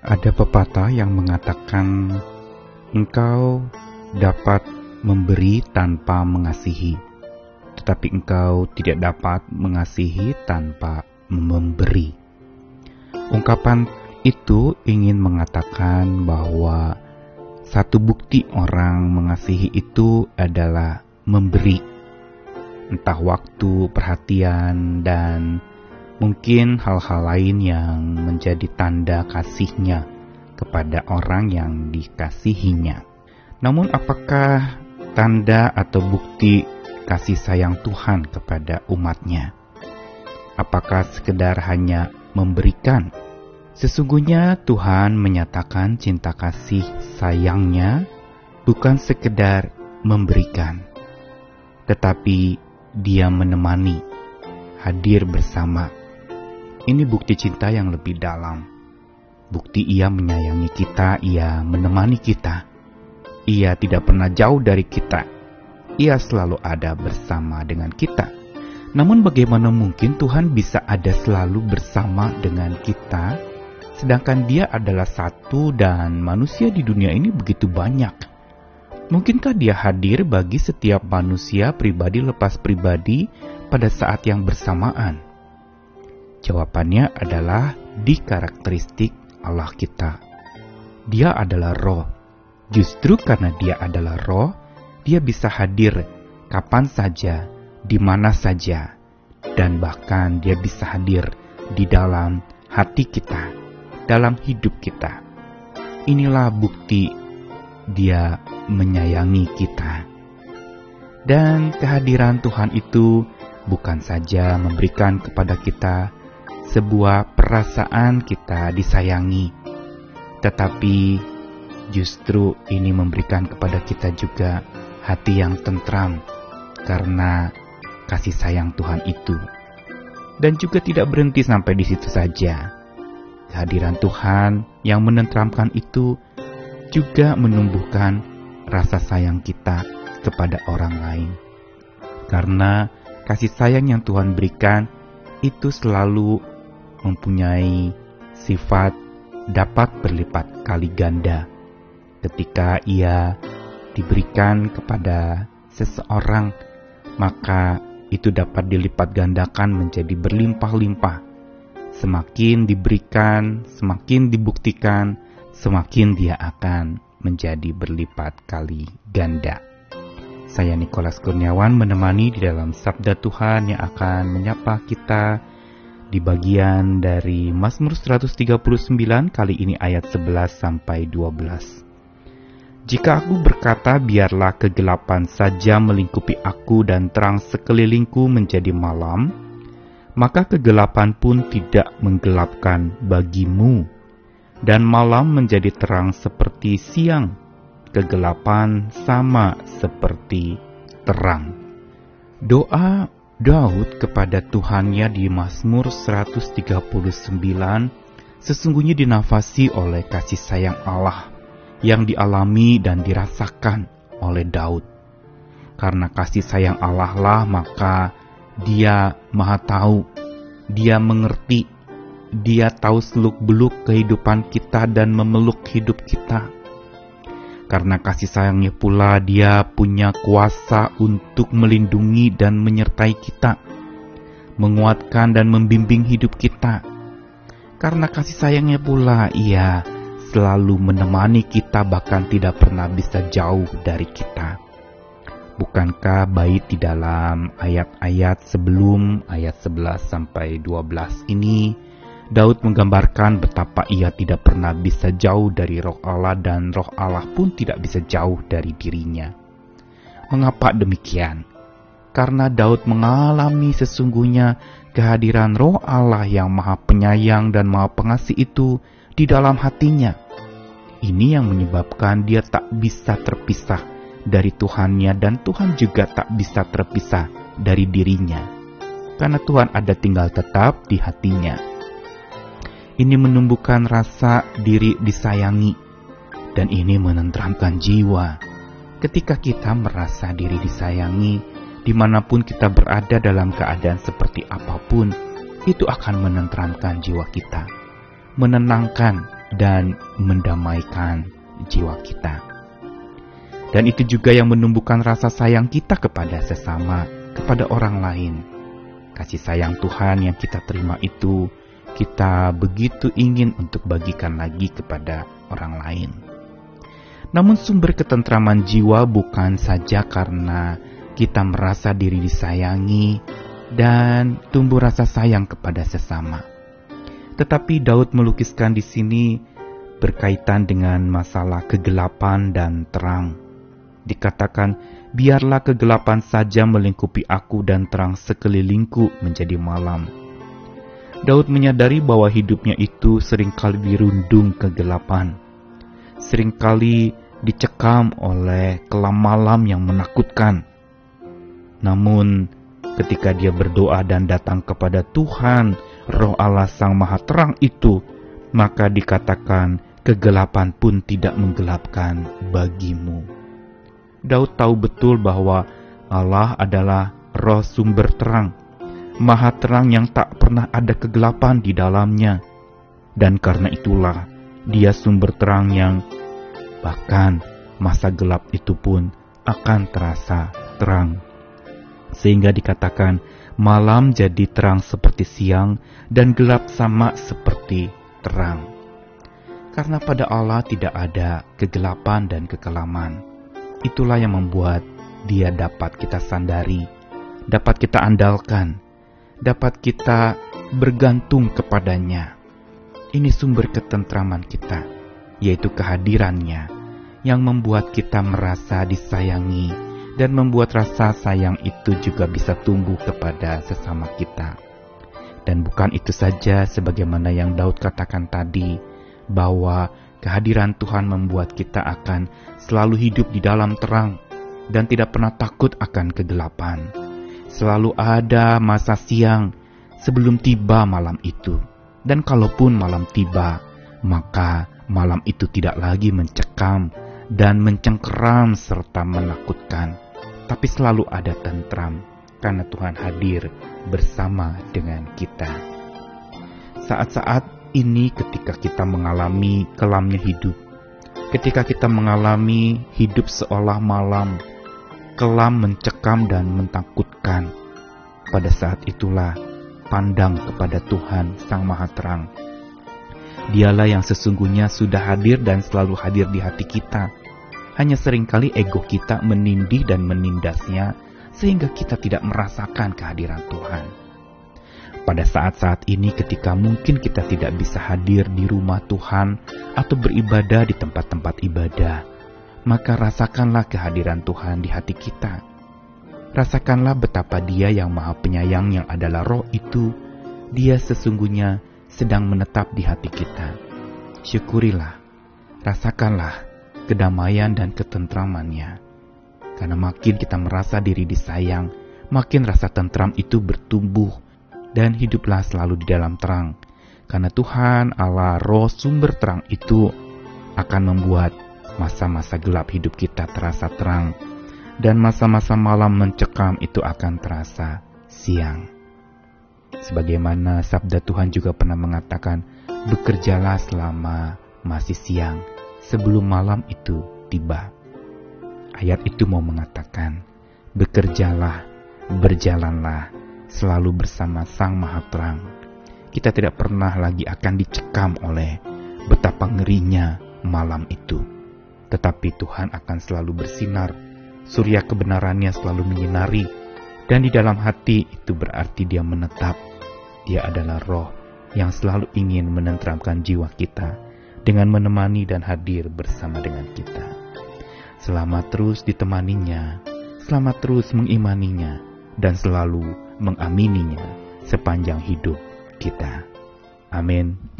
Ada pepatah yang mengatakan, "Engkau dapat memberi tanpa mengasihi, tetapi engkau tidak dapat mengasihi tanpa memberi." Ungkapan itu ingin mengatakan bahwa satu bukti orang mengasihi itu adalah memberi, entah waktu, perhatian, dan mungkin hal-hal lain yang menjadi tanda kasihnya kepada orang yang dikasihinya. Namun apakah tanda atau bukti kasih sayang Tuhan kepada umatnya? Apakah sekedar hanya memberikan? Sesungguhnya Tuhan menyatakan cinta kasih sayangnya bukan sekedar memberikan, tetapi dia menemani, hadir bersama, ini bukti cinta yang lebih dalam. Bukti ia menyayangi kita, ia menemani kita. Ia tidak pernah jauh dari kita. Ia selalu ada bersama dengan kita. Namun bagaimana mungkin Tuhan bisa ada selalu bersama dengan kita, sedangkan dia adalah satu dan manusia di dunia ini begitu banyak. Mungkinkah dia hadir bagi setiap manusia pribadi lepas pribadi pada saat yang bersamaan? Jawabannya adalah di karakteristik Allah kita. Dia adalah roh. Justru karena dia adalah roh, dia bisa hadir kapan saja, di mana saja, dan bahkan dia bisa hadir di dalam hati kita, dalam hidup kita. Inilah bukti dia menyayangi kita. Dan kehadiran Tuhan itu bukan saja memberikan kepada kita sebuah perasaan kita disayangi, tetapi justru ini memberikan kepada kita juga hati yang tentram karena kasih sayang Tuhan itu. Dan juga tidak berhenti sampai di situ saja. Kehadiran Tuhan yang menentramkan itu juga menumbuhkan rasa sayang kita kepada orang lain. Karena kasih sayang yang Tuhan berikan itu selalu mempunyai sifat dapat berlipat kali ganda. Ketika ia diberikan kepada seseorang maka itu dapat dilipat gandakan menjadi berlimpah-limpah. Semakin diberikan semakin dibuktikan semakin dia akan menjadi berlipat kali ganda. Saya Nikolas Kurniawan menemani di dalam Sabda Tuhan yang akan menyapa kita di bagian dari Mazmur 139 kali ini ayat 11 sampai 12. Jika aku berkata biarlah kegelapan saja melingkupi aku dan terang sekelilingku menjadi malam, maka kegelapan pun tidak menggelapkan bagimu, dan malam menjadi terang seperti siang, kegelapan sama seperti terang. Doa Daud kepada Tuhannya di Mazmur 139 sesungguhnya dinafasi oleh kasih sayang Allah yang dialami dan dirasakan oleh Daud. Karena kasih sayang Allah lah maka dia maha tahu, dia mengerti, dia tahu seluk-beluk kehidupan kita dan memeluk hidup kita karena kasih sayangnya pula dia punya kuasa untuk melindungi dan menyertai kita, menguatkan dan membimbing hidup kita. Karena kasih sayangnya pula ia selalu menemani kita bahkan tidak pernah bisa jauh dari kita. Bukankah bait di dalam ayat-ayat sebelum ayat 11 sampai 12 ini Daud menggambarkan betapa ia tidak pernah bisa jauh dari roh Allah dan roh Allah pun tidak bisa jauh dari dirinya. Mengapa demikian? Karena Daud mengalami sesungguhnya kehadiran roh Allah yang maha penyayang dan maha pengasih itu di dalam hatinya. Ini yang menyebabkan dia tak bisa terpisah dari Tuhannya dan Tuhan juga tak bisa terpisah dari dirinya. Karena Tuhan ada tinggal tetap di hatinya ini menumbuhkan rasa diri disayangi, dan ini menenteramkan jiwa. Ketika kita merasa diri disayangi, di mana pun kita berada dalam keadaan seperti apa pun, itu akan menenteramkan jiwa kita, menenangkan dan mendamaikan jiwa kita. Dan itu juga yang menumbuhkan rasa sayang kita kepada sesama, kepada orang lain. Kasih sayang Tuhan yang kita terima itu, kita begitu ingin untuk bagikan lagi kepada orang lain. Namun sumber ketentraman jiwa bukan saja karena kita merasa diri disayangi dan tumbuh rasa sayang kepada sesama. Tetapi Daud melukiskan di sini berkaitan dengan masalah kegelapan dan terang. Dikatakan, biarlah kegelapan saja melingkupi aku dan terang sekelilingku menjadi malam. Daud menyadari bahwa hidupnya itu sering kali dirundung kegelapan sering kali dicekam oleh kelam malam yang menakutkan. Namun, ketika dia berdoa dan datang kepada Tuhan, Roh Allah Sang Maha Terang itu, maka dikatakan kegelapan pun tidak menggelapkan bagimu. Daud tahu betul bahwa Allah adalah roh sumber terang, maha terang yang tak pernah ada kegelapan di dalamnya. Dan karena itulah dia sumber terang yang bahkan masa gelap itu pun akan terasa terang. Sehingga dikatakan malam jadi terang seperti siang dan gelap sama seperti terang. Karena pada Allah tidak ada kegelapan dan kekelaman. Itulah yang membuat dia dapat kita sandari, dapat kita andalkan, dapat kita bergantung kepadanya. Ini sumber ketentraman kita, yaitu kehadirannya yang membuat kita merasa disayangi dan membuat rasa sayang itu juga bisa tumbuh kepada sesama kita. Dan bukan itu saja sebagaimana yang Daud katakan tadi, bahwa kehadiran Tuhan membuat kita akan selalu hidup di dalam terang dan tidak pernah takut akan kegelapan. Selalu ada masa siang sebelum tiba malam itu. Dan kalaupun malam tiba, maka malam itu tidak lagi mencekam dan mencengkeram serta menakutkan, tapi selalu ada tentram karena Tuhan hadir bersama dengan kita. Saat-saat ini ketika kita mengalami kelamnya hidup, ketika kita mengalami hidup seolah malam, kelam mencekam dan mentakutkan, pada saat itulah pandang kepada Tuhan Sang Maha Terang. Dialah yang sesungguhnya sudah hadir dan selalu hadir di hati kita. Hanya sering kali ego kita menindih dan menindasnya sehingga kita tidak merasakan kehadiran Tuhan. Pada saat-saat ini ketika mungkin kita tidak bisa hadir di rumah Tuhan atau beribadah di tempat-tempat ibadah, maka rasakanlah kehadiran Tuhan di hati kita Rasakanlah betapa Dia yang Maha Penyayang yang adalah Roh itu, Dia sesungguhnya sedang menetap di hati kita. Syukurilah, rasakanlah kedamaian dan ketentramannya. Karena makin kita merasa diri disayang, makin rasa tentram itu bertumbuh dan hiduplah selalu di dalam terang. Karena Tuhan Allah Roh sumber terang itu akan membuat masa-masa gelap hidup kita terasa terang dan masa-masa malam mencekam itu akan terasa siang. Sebagaimana sabda Tuhan juga pernah mengatakan, bekerjalah selama masih siang sebelum malam itu tiba. Ayat itu mau mengatakan, bekerjalah, berjalanlah, selalu bersama Sang Maha Terang. Kita tidak pernah lagi akan dicekam oleh betapa ngerinya malam itu. Tetapi Tuhan akan selalu bersinar surya kebenarannya selalu menyinari, dan di dalam hati itu berarti dia menetap. Dia adalah roh yang selalu ingin menenteramkan jiwa kita dengan menemani dan hadir bersama dengan kita. Selamat terus ditemaninya, selamat terus mengimaninya, dan selalu mengamininya sepanjang hidup kita. Amin.